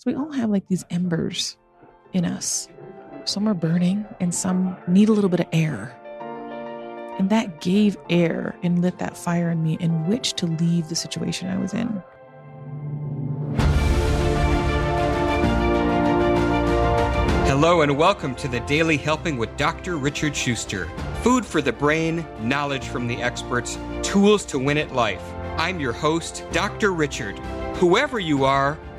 So we all have like these embers in us. Some are burning and some need a little bit of air. And that gave air and lit that fire in me in which to leave the situation I was in. Hello and welcome to the Daily Helping with Dr. Richard Schuster. Food for the brain, knowledge from the experts, tools to win at life. I'm your host, Dr. Richard. Whoever you are,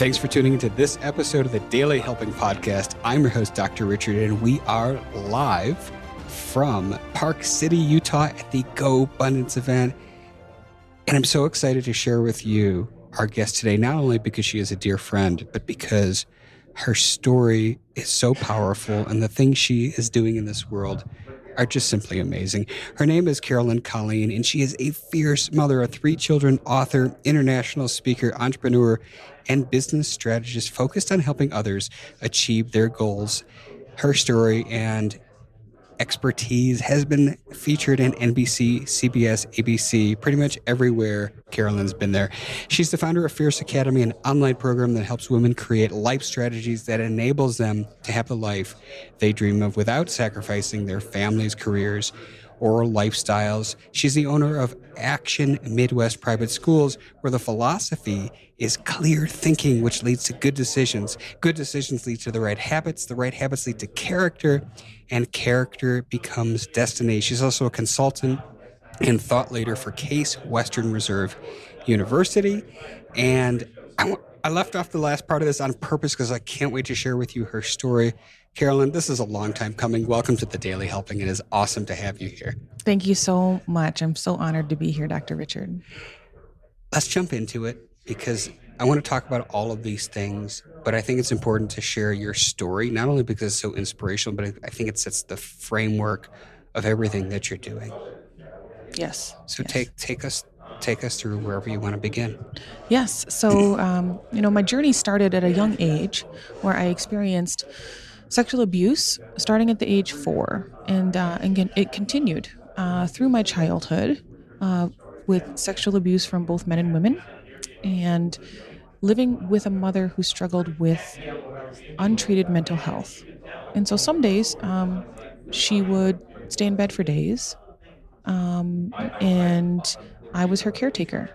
Thanks for tuning into this episode of the Daily Helping Podcast. I'm your host, Dr. Richard, and we are live from Park City, Utah at the GoBundance event. And I'm so excited to share with you our guest today, not only because she is a dear friend, but because her story is so powerful and the things she is doing in this world are just simply amazing. Her name is Carolyn Colleen, and she is a fierce mother of three children, author, international speaker, entrepreneur, and business strategist focused on helping others achieve their goals. Her story and expertise has been featured in NBC, CBS, ABC, pretty much everywhere Carolyn's been there. She's the founder of Fierce Academy, an online program that helps women create life strategies that enables them to have the life they dream of without sacrificing their families, careers, or lifestyles. She's the owner of Acton Midwest Private Schools, where the philosophy is clear thinking, which leads to good decisions. Good decisions lead to the right habits. The right habits lead to character, and character becomes destiny. She's also a consultant and thought leader for Case Western Reserve University. And I, I left off the last part of this on purpose because I can't wait to share with you her story. Carolyn, this is a long time coming. Welcome to the Daily Helping. It is awesome to have you here. Thank you so much. I'm so honored to be here, Dr. Richard. Let's jump into it because I want to talk about all of these things, but I think it's important to share your story, not only because it's so inspirational, but I think it sets the framework of everything that you're doing. Yes. So yes. take take us take us through wherever you want to begin. Yes. So um, you know, my journey started at a young age, where I experienced sexual abuse starting at the age four, and uh, and it continued uh, through my childhood uh, with sexual abuse from both men and women, and living with a mother who struggled with untreated mental health. And so some days um, she would stay in bed for days, um, and I was her caretaker.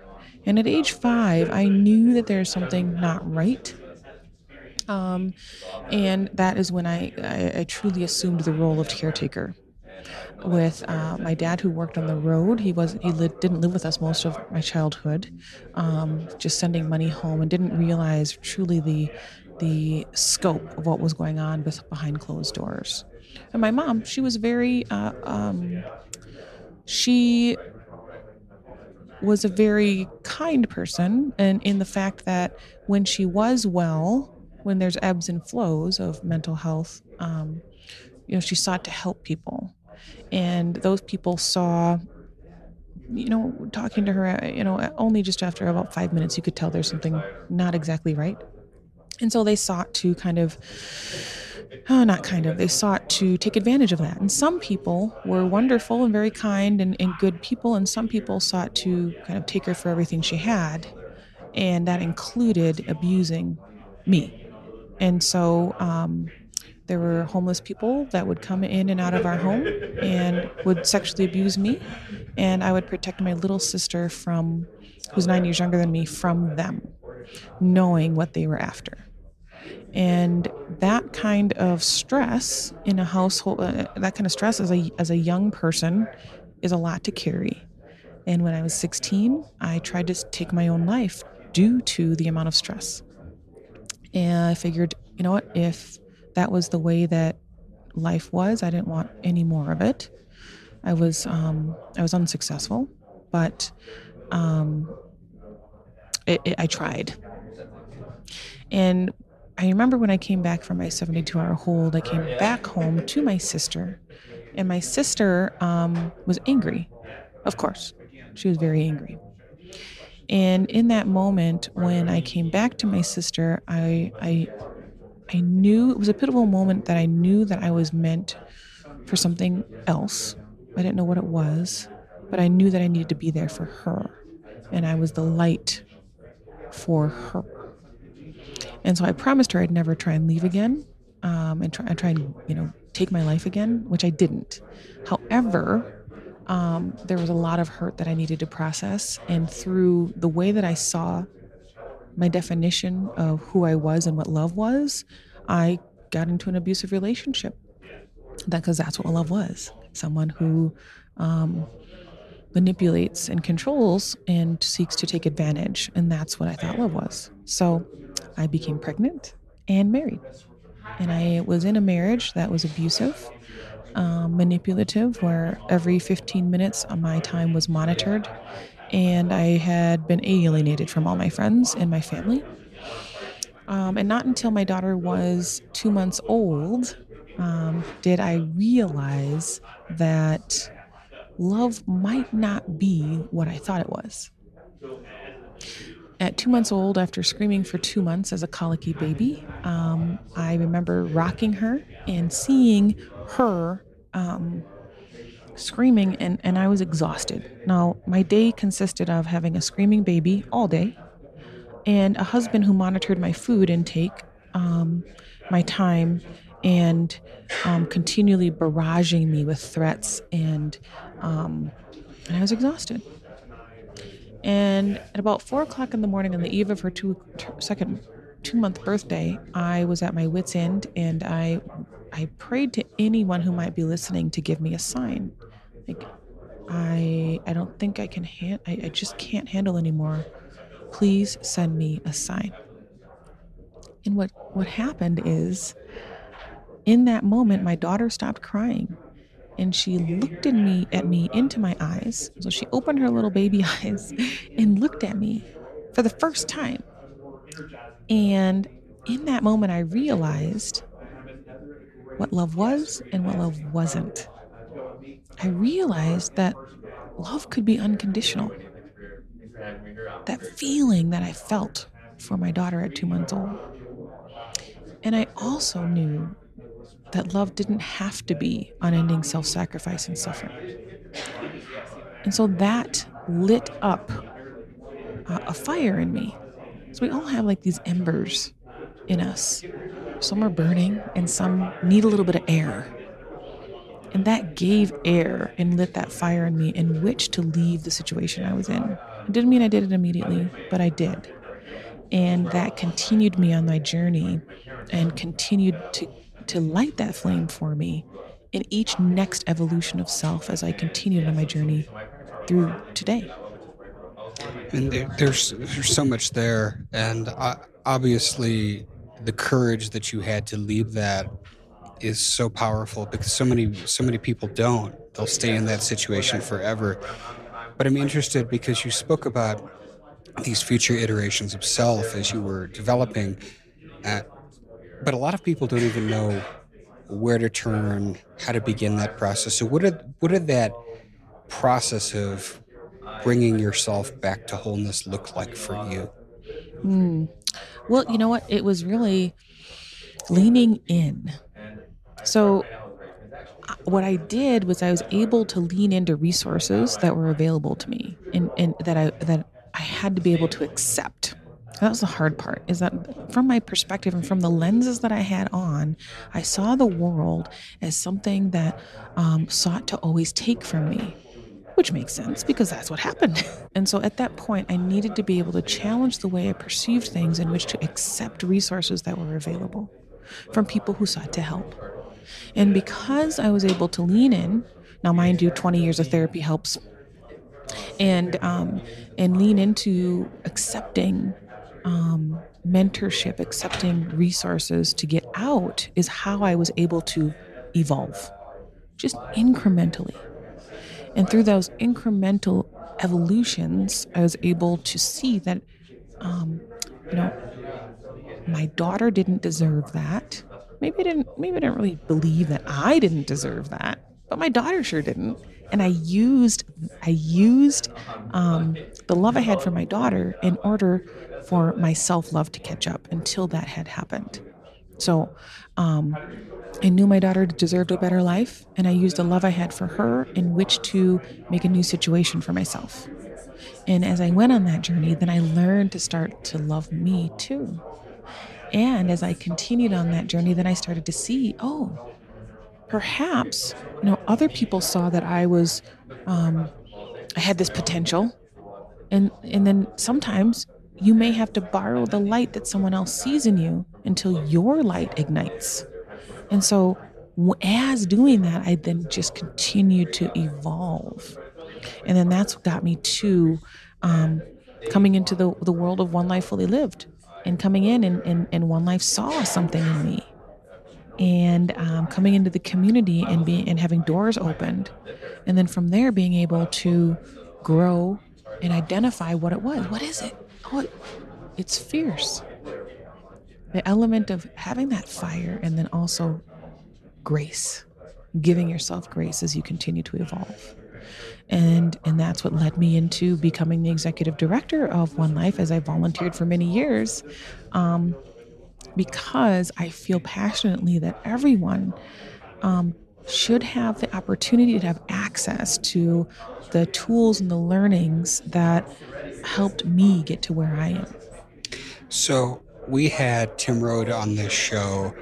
And at age five, I knew that there's something not right um, and that is when I, I, I, truly assumed the role of caretaker. With uh, my dad, who worked on the road, he was he didn't live with us most of my childhood, um, just sending money home, and didn't realize truly the the scope of what was going on behind closed doors. And my mom, she was very, uh, um, she was a very kind person, and in the fact that when she was well, when there's ebbs and flows of mental health, um, you know, she sought to help people. And those people saw, you know, talking to her, you know, only just after about five minutes, you could tell there's something not exactly right. And so they sought to kind of, oh, not kind of, they sought to take advantage of that. And some people were wonderful and very kind and, and good people, and some people sought to kind of take her for everything she had. And that included abusing me and so um, there were homeless people that would come in and out of our home and would sexually abuse me. And I would protect my little sister from, who's nine years younger than me, from them, knowing what they were after. And that kind of stress in a household, uh, that kind of stress as a, as a young person is a lot to carry. And when I was 16, I tried to take my own life due to the amount of stress. And I figured, you know what, if that was the way that life was, I didn't want any more of it. I was um, I was unsuccessful, but um, it, it, I tried, And I remember when I came back from my 72 hour hold, I came back home to my sister, and my sister um, was angry. Of course, she was very angry. And in that moment, when I came back to my sister, I, I, I knew it was a pivotal moment that I knew that I was meant for something else. I didn't know what it was, but I knew that I needed to be there for her. And I was the light for her. And so I promised her I'd never try and leave again um, and try, try and, you know, take my life again, which I didn't. However, um, there was a lot of hurt that I needed to process. And through the way that I saw my definition of who I was and what love was, I got into an abusive relationship. That because that's what love was. Someone who um, manipulates and controls and seeks to take advantage, and that's what I thought love was. So, I became pregnant and married, and I was in a marriage that was abusive um, manipulative, where every 15 minutes my time was monitored, and I had been alienated from all my friends and my family. Um, and not until my daughter was two months old um, did I realize that love might not be what I thought it was. At two months old, after screaming for two months as a colicky baby, um, I remember rocking her and seeing her um, screaming, and, and I was exhausted. Now, my day consisted of having a screaming baby all day and a husband who monitored my food intake, um, my time, and um, continually barraging me with threats, and, um, and I was exhausted. And at about four o'clock in the morning, on the eve of her two, second two month birthday, I was at my wits' end and I I prayed to anyone who might be listening to give me a sign. Like, I I don't think I can hand I, I just can't handle anymore. Please send me a sign. And what what happened is in that moment my daughter stopped crying and she looked at me at me into my eyes. So she opened her little baby eyes and looked at me for the first time. And in that moment I realized what love was and what love wasn't. I realized that love could be unconditional. That feeling that I felt for my daughter at two months old. And I also knew that love didn't have to be unending self sacrifice and suffering. And so that lit up uh, a fire in me. So we all have like these embers in us some are burning, and some need a little bit of air. And that gave air and lit that fire in me in which to leave the situation I was in. It didn't mean I did it immediately, but I did. And that continued me on my journey and continued to, to light that flame for me in each next evolution of self as I continued on my journey through today. And there's there's so much there, and uh, obviously the courage that you had to leave that is so powerful because so many so many people don't. They'll stay in that situation forever. But I'm interested because you spoke about these future iterations of self as you were developing. Uh, but a lot of people don't even know where to turn, how to begin that process. So what did what did that process of bringing yourself back to wholeness look like for you? Mm. Well, you know what? It was really leaning in. So, uh, what I did was I was able to lean into resources that were available to me and, and that I that I had to be able to accept. That was the hard part, is that from my perspective and from the lenses that I had on, I saw the world as something that um, sought to always take from me which makes sense because that's what happened. And so at that point, I needed to be able to challenge the way I perceived things in which to accept resources that were available from people who sought to help. And because I was able to lean in, now mind you, 20 years of therapy helps, and um, and lean into accepting um, mentorship, accepting resources to get out is how I was able to evolve, just incrementally. And through those incremental evolutions, I was able to see that, um, you know, my daughter didn't deserve that. Maybe I didn't maybe I didn't really believe that I didn't deserve that, but my daughter sure didn't. And I used I used um, the love I had for my daughter in order for my self love to catch up until that had happened. So um, I knew my daughter deserved a better life, and I used the love I had for her in which to make a new situation for myself. And as I went on that journey, then I learned to start to love me too. And as I continued on that journey, then I started to see, oh, perhaps you know other people saw that I was, um, I had this potential, and and then sometimes you may have to borrow the light that someone else sees in you until your light ignites. And so, as doing that, I then just continued to evolve. And then that's what got me to um, coming into the, the world of One Life Fully Lived and coming in and, and, and One Life saw something in me. And um, coming into the community and being and having doors opened, and then from there being able to grow and identify what it was. What is it? Oh, it's fierce. The element of having that fire and then also grace, giving yourself grace as you continue to evolve. And and that's what led me into becoming the executive director of One Life as I volunteered for many years. Um, because I feel passionately that everyone um, should have the opportunity to have access to the tools and the learnings that helped me get to where I am. So we had Tim Rhode on this show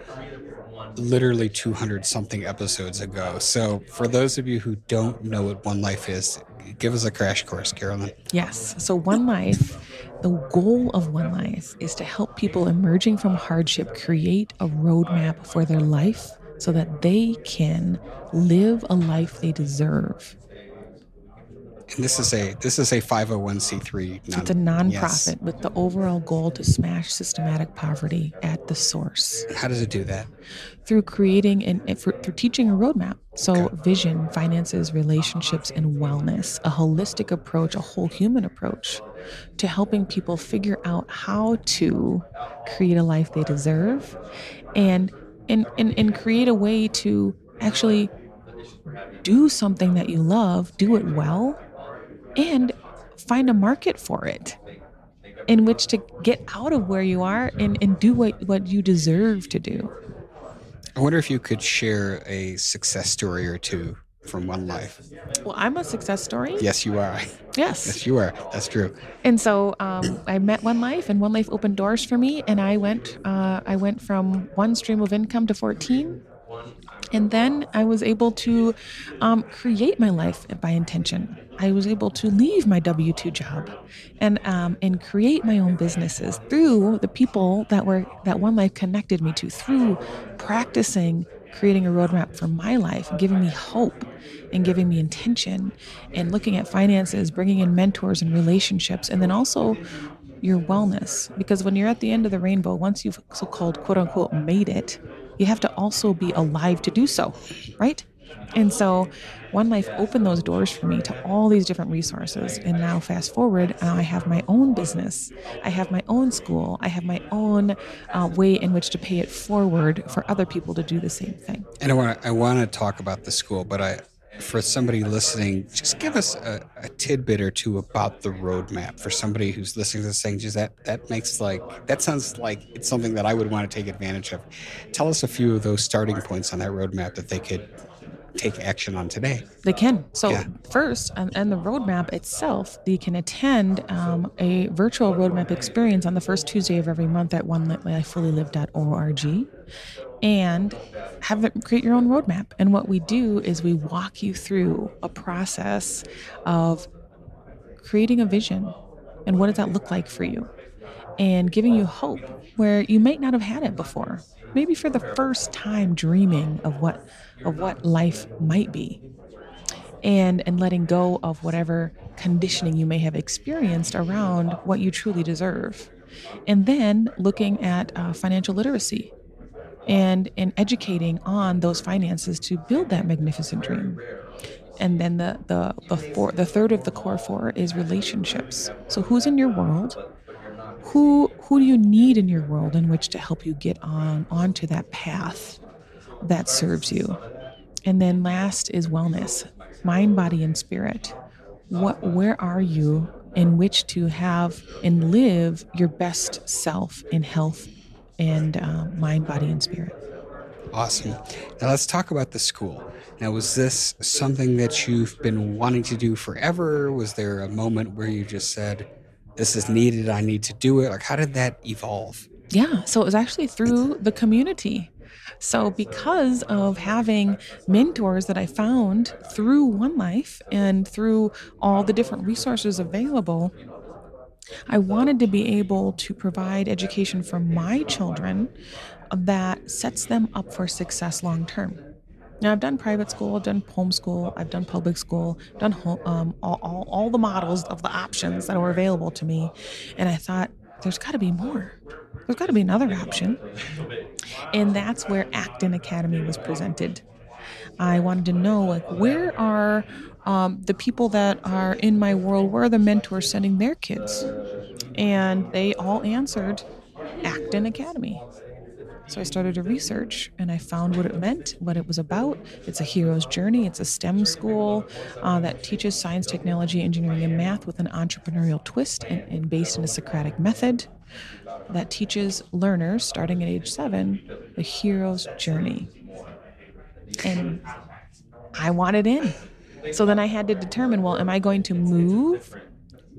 literally 200 something episodes ago. So for those of you who don't know what One Life is, give us a crash course, Carolyn. Yes. So One Life, the goal of One Life is to help people emerging from hardship create a roadmap for their life so that they can live a life they deserve. And this is a this is a 501c3 non- it's a nonprofit yes. with the overall goal to smash systematic poverty at the source. How does it do that? Through creating and through teaching a roadmap. So okay. vision, finances, relationships and wellness, a holistic approach, a whole human approach to helping people figure out how to create a life they deserve and and and, and create a way to actually do something that you love, do it well, and find a market for it in which to get out of where you are and, and do what, what you deserve to do. I wonder if you could share a success story or two from One Life. Well, I'm a success story. Yes, you are. Yes. Yes, you are. That's true. And so um, I met One Life, and One Life opened doors for me, and I went. Uh, I went from one stream of income to 14, and then I was able to um, create my life by intention. I was able to leave my W two job and um, and create my own businesses through the people that were that One Life connected me to through practicing creating a roadmap for my life, giving me hope and giving me intention, and looking at finances, bringing in mentors and relationships, and then also your wellness. Because when you're at the end of the rainbow, once you've so called quote unquote made it, you have to also be alive to do so, right? And so One Life opened those doors for me to all these different resources. And now, fast forward, now I have my own business. I have my own school. I have my own uh, way in which to pay it forward for other people to do the same thing. And I want to I talk about the school, but I for somebody listening, just give us a, a, tidbit or two about the roadmap for somebody who's listening to this saying, just that that makes like that sounds like it's something that I would want to take advantage of. Tell us a few of those starting points on that roadmap that they could take action on today. They can. So yeah. first, and, and, the roadmap itself, they can attend um, a virtual roadmap experience on the first Tuesday of every month at onelifefullylived.org and have it create your own roadmap. And what we do is we walk you through a process of creating a vision and what does that look like for you and giving you hope where you might not have had it before maybe for the first time dreaming of what of what life might be and and letting go of whatever conditioning you may have experienced around what you truly deserve. And then looking at uh, financial literacy and and educating on those finances to build that magnificent dream. And then the the the, four, the third of the core four is relationships. So who's in your world who who do you need in your world in which to help you get on onto that path that serves you and then last is wellness mind body and spirit what where are you in which to have and live your best self in health and uh, mind body and spirit Awesome. Now let's talk about the school. Now, was this something that you've been wanting to do forever? Was there a moment where you just said, this is needed, I need to do it? Like, how did that evolve? Yeah, so it was actually through the community. So, because of having mentors that I found through One Life and through all the different resources available, I wanted to be able to provide education for my children that sets them up for success long term. Now, I've done private school, I've done homeschool, I've done public school, done um, all, all, all the models of the options that were available to me. And I thought, there's got to be more. There's got to be another option. And that's where Acton Academy was presented. I wanted to know, like, where are um, the people that are in my world, where are the mentors sending their kids? And they all answered Acton Academy. So I started to research and I found what it meant, what it was about. It's a hero's journey. It's a STEM school uh, that teaches science, technology, engineering, and math with an entrepreneurial twist and, and based in a Socratic method that teaches learners starting at age seven the hero's journey. And I wanted in. So then I had to determine well, am I going to move?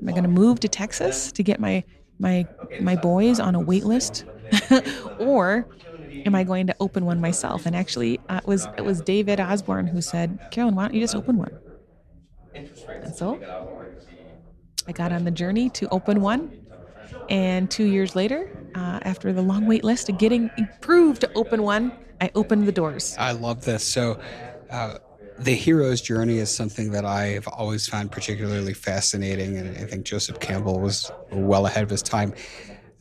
Am I going to move to Texas to get my my my boys on a wait list or am I going to open one myself? And actually, uh, it was it was David Osborne who said, "Carolyn, why don't you just open one?" And so I got on the journey to open one. And two years later, uh, after the long wait list of getting approved to open one, I opened the doors. I love this. So, uh, the hero's journey is something that I've always found particularly fascinating, and I think Joseph Campbell was well ahead of his time.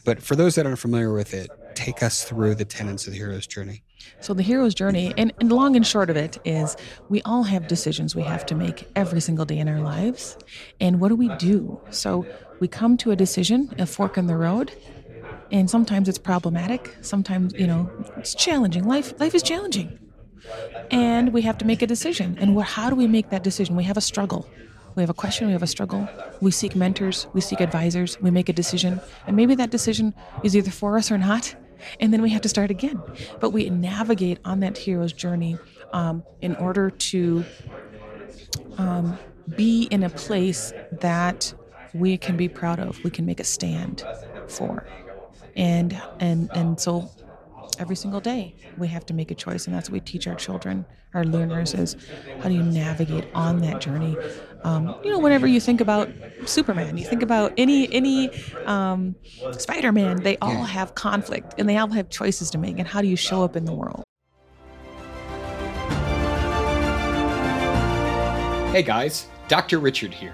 But for those that aren't familiar with it, take us through the tenets of the hero's journey. So, the hero's journey, and, and long and short of it, is we all have decisions we have to make every single day in our lives. And what do we do? So, we come to a decision, a fork in the road, and sometimes it's problematic. Sometimes, you know, it's challenging. Life, life is challenging. And we have to make a decision. And how do we make that decision? We have a struggle. We have a question, we have a struggle. We seek mentors, we seek advisors, we make a decision. And maybe that decision is either for us or not. And then we have to start again. But we navigate on that hero's journey um, in order to um, be in a place that we can be proud of, we can make a stand for. And and and so every single day. We have to make a choice and that's what we teach our children our learners is how do you navigate on that journey? Um, you know whenever you think about superman you think about any any um, spider-man they all have conflict and they all have choices to make and how do you show up in the world? Hey guys dr richard here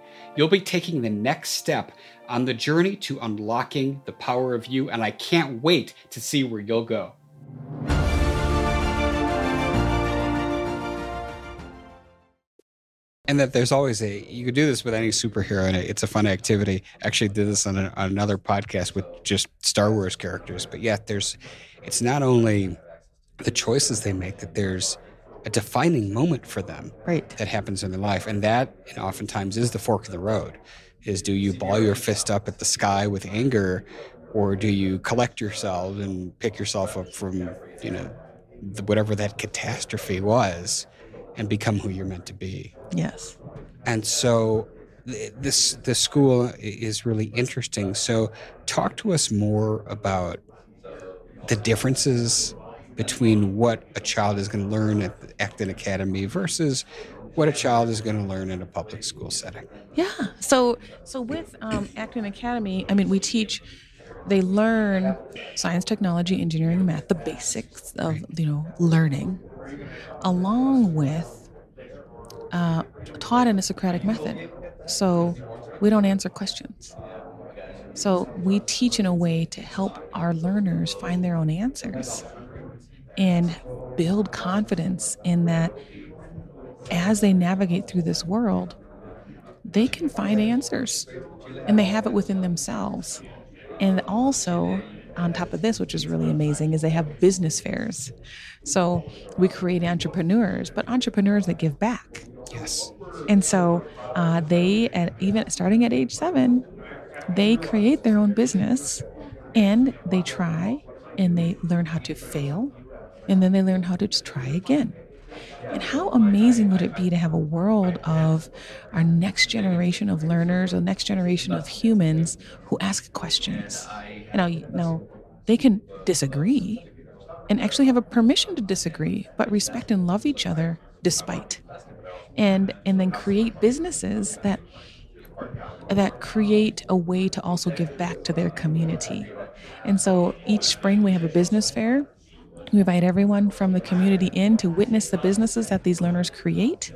You'll be taking the next step on the journey to unlocking the power of you, and I can't wait to see where you'll go. And that there's always a, you could do this with any superhero, and it's a fun activity. Actually, did this on, a, on another podcast with just Star Wars characters. But yet, there's, it's not only the choices they make, that there's, a defining moment for them right. that happens in their life. And that and oftentimes is the fork in the road is do you ball your fist up at the sky with anger or do you collect yourself and pick yourself up from, you know, the, whatever that catastrophe was and become who you're meant to be. Yes. And so this this school is really interesting. So talk to us more about the differences between what a child is going to learn at the Acton Academy versus what a child is going to learn in a public school setting. Yeah. So so with um, Acton Academy, I mean, we teach they learn science, technology, engineering, and math, the basics of you know learning, along with uh, taught in a Socratic method. So we don't answer questions. So we teach in a way to help our learners find their own answers and build confidence in that as they navigate through this world, they can find answers and they have it within themselves. And also, on top of this, which is really amazing, is they have business fairs. So we create entrepreneurs, but entrepreneurs that give back. Yes. And so uh, they, at, even starting at age seven, they create their own business and they try and they learn how to fail and then they learn how to just try again. And how amazing would it be to have a world of our next generation of learners, the next generation of humans who ask questions? Know, now they can disagree and actually have a permission to disagree, but respect and love each other despite. And and then create businesses that that create a way to also give back to their community. And so each spring we have a business fair we invite everyone from the community in to witness the businesses that these learners create.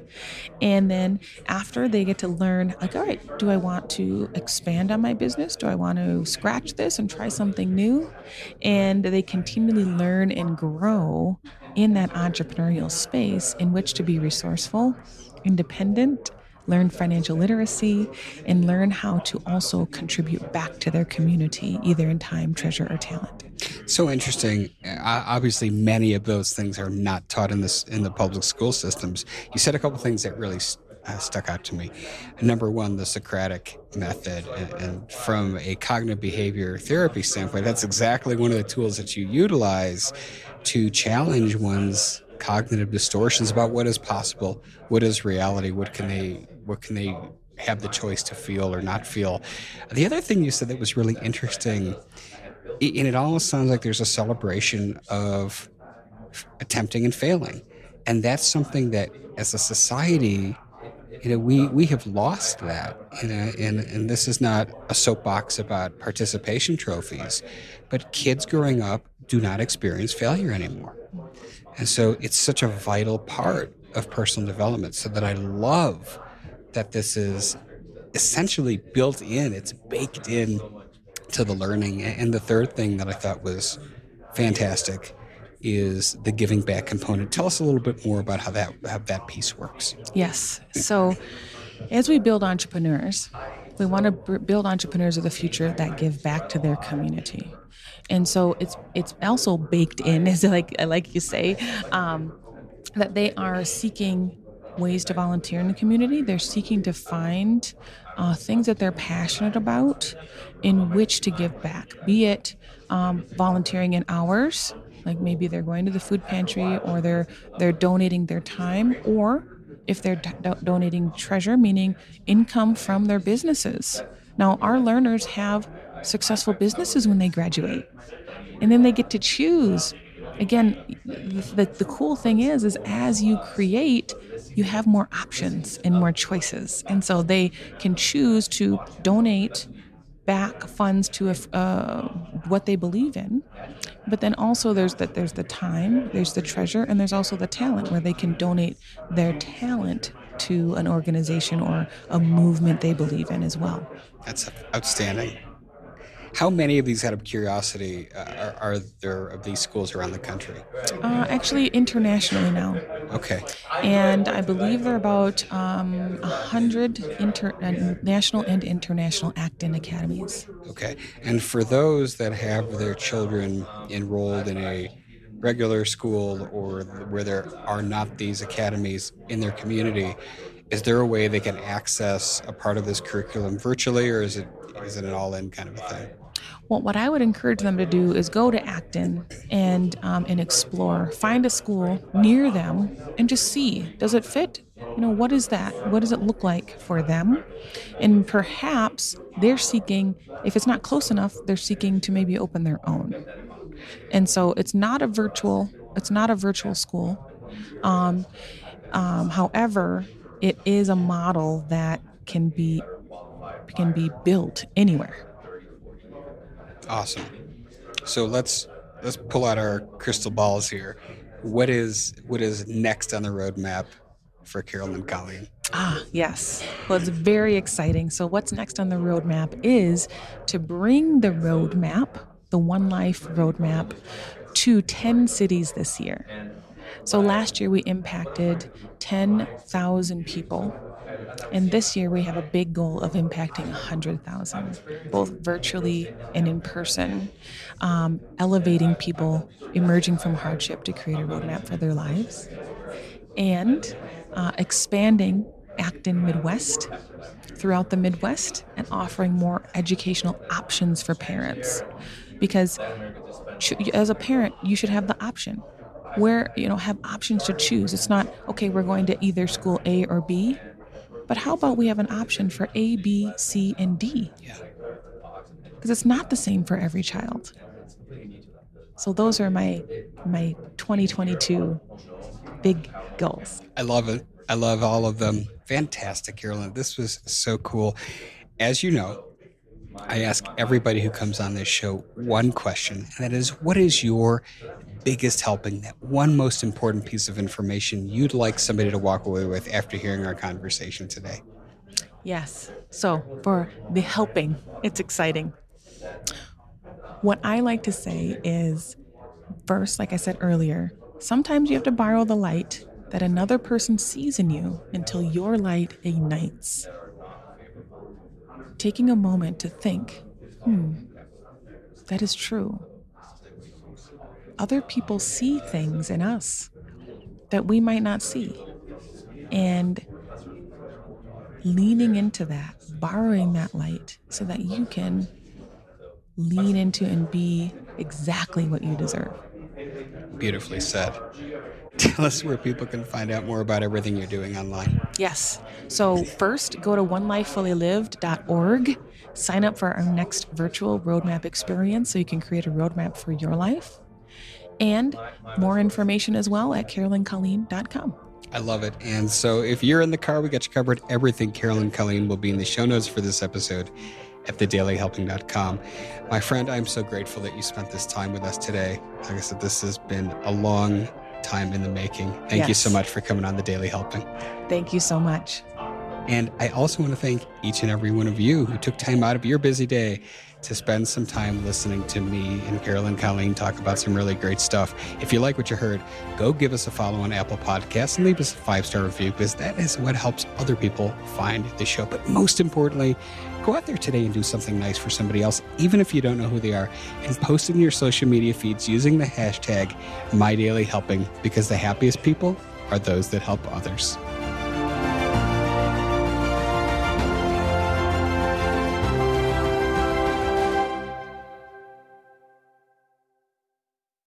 And then after they get to learn, like, all right, do I want to expand on my business? Do I want to scratch this and try something new? And they continually learn and grow in that entrepreneurial space in which to be resourceful, independent, learn financial literacy, and learn how to also contribute back to their community, either in time, treasure, or talent. So interesting. Uh, obviously, many of those things are not taught in this in the public school systems. You said a couple things that really uh, stuck out to me. Number one, the Socratic method, and, and from a cognitive behavior therapy standpoint, that's exactly one of the tools that you utilize to challenge one's cognitive distortions about what is possible, what is reality, what can they what can they have the choice to feel or not feel. The other thing you said that was really interesting, and it almost sounds like there's a celebration of attempting and failing. And that's something that as a society, you know, we, we have lost that. You know, and, and this is not a soapbox about participation trophies, but kids growing up do not experience failure anymore. And so it's such a vital part of personal development. So that I love that this is essentially built in, it's baked in to the learning. And the third thing that I thought was fantastic is the giving back component. Tell us a little bit more about how that how that piece works. Yes. So as we build entrepreneurs, we want to build entrepreneurs of the future that give back to their community. And so it's it's also baked in, as like like you say, um, that they are seeking ways to volunteer in the community. They're seeking to find uh, things that they're passionate about in which to give back, be it um, volunteering in hours, like maybe they're going to the food pantry or they're they're donating their time, or if they're do- donating treasure, meaning income from their businesses. Now, our learners have successful businesses when they graduate, and then they get to choose again the, the cool thing is is as you create you have more options and more choices. And so they can choose to donate back funds to uh, what they believe in. But then also there's that there's the time there's the treasure and there's also the talent where they can donate their talent to an organization or a movement they believe in as well. That's outstanding how many of these, out of curiosity, uh, are, are, there of these schools around the country? Uh, actually, internationally now. Okay. And I believe there are about um, 100 inter- uh, national and international Acton academies. Okay. And for those that have their children enrolled in a regular school or where there are not these academies in their community, is there a way they can access a part of this curriculum virtually, or is it is it an all-in kind of a thing? Well, what I would encourage them to do is go to Acton and um, and explore, find a school near them, and just see does it fit. You know, what is that? What does it look like for them? And perhaps they're seeking, if it's not close enough, they're seeking to maybe open their own. And so it's not a virtual, it's not a virtual school. Um, um, however, it is a model that can be can be built anywhere. Awesome. So let's let's pull out our crystal balls here. What is what is next on the roadmap for Carolyn and Colleen? Ah, yes. Well, it's very exciting. So, what's next on the roadmap is to bring the roadmap, the One Life roadmap, to 10 cities this year. So, last year we impacted 10,000 people. And this year we have a big goal of impacting 100,000, both virtually and in person, um, elevating people emerging from hardship to create a roadmap for their lives, and uh, expanding Acton Midwest throughout the Midwest and offering more educational options for parents. Because as a parent, you should have the option where, you know, have options to choose. It's not, okay, we're going to either school A or B, but how about we have an option for A, B, C, and D? Yeah. Because it's not the same for every child. So those are my my 2022 big goals. I love it. I love all of them. Fantastic, Carolyn. This was so cool. As you know, I ask everybody who comes on this show one question, and that is what is your biggest helping, that one most important piece of information you'd like somebody to walk away with after hearing our conversation today? Yes. So, for the helping, it's exciting. What I like to say is first, like I said earlier, sometimes you have to borrow the light that another person sees in you until your light ignites. Taking a moment to think, hmm, that is true. Other people see things in us that we might not see. And leaning into that, borrowing that light so that you can lean into and be exactly what you deserve. Beautifully said. Tell us where people can find out more about everything you're doing online. Yes. So, first, go to onelifefullylived.org. Sign up for our next virtual roadmap experience so you can create a roadmap for your life. And more information as well at carolyncolleen.com. I love it. And so if you're in the car, we got you covered. Everything Carolyn Colleen will be in the show notes for this episode at thedailyhelping.com. My friend, I'm so grateful that you spent this time with us today. Like I said, this has been a long time in the making. Thank yes. you so much for coming on the Daily Helping. Thank you so much. And I also want to thank each and every one of you who took time out of your busy day to spend some time listening to me and Carolyn Colleen talk about some really great stuff. If you like what you heard, go give us a follow on Apple Podcasts and leave us a five star review because that is what helps other people find the show. But most importantly, go out there today and do something nice for somebody else, even if you don't know who they are, and post in your social media feeds using the hashtag MyDailyHelping because the happiest people are those that help others.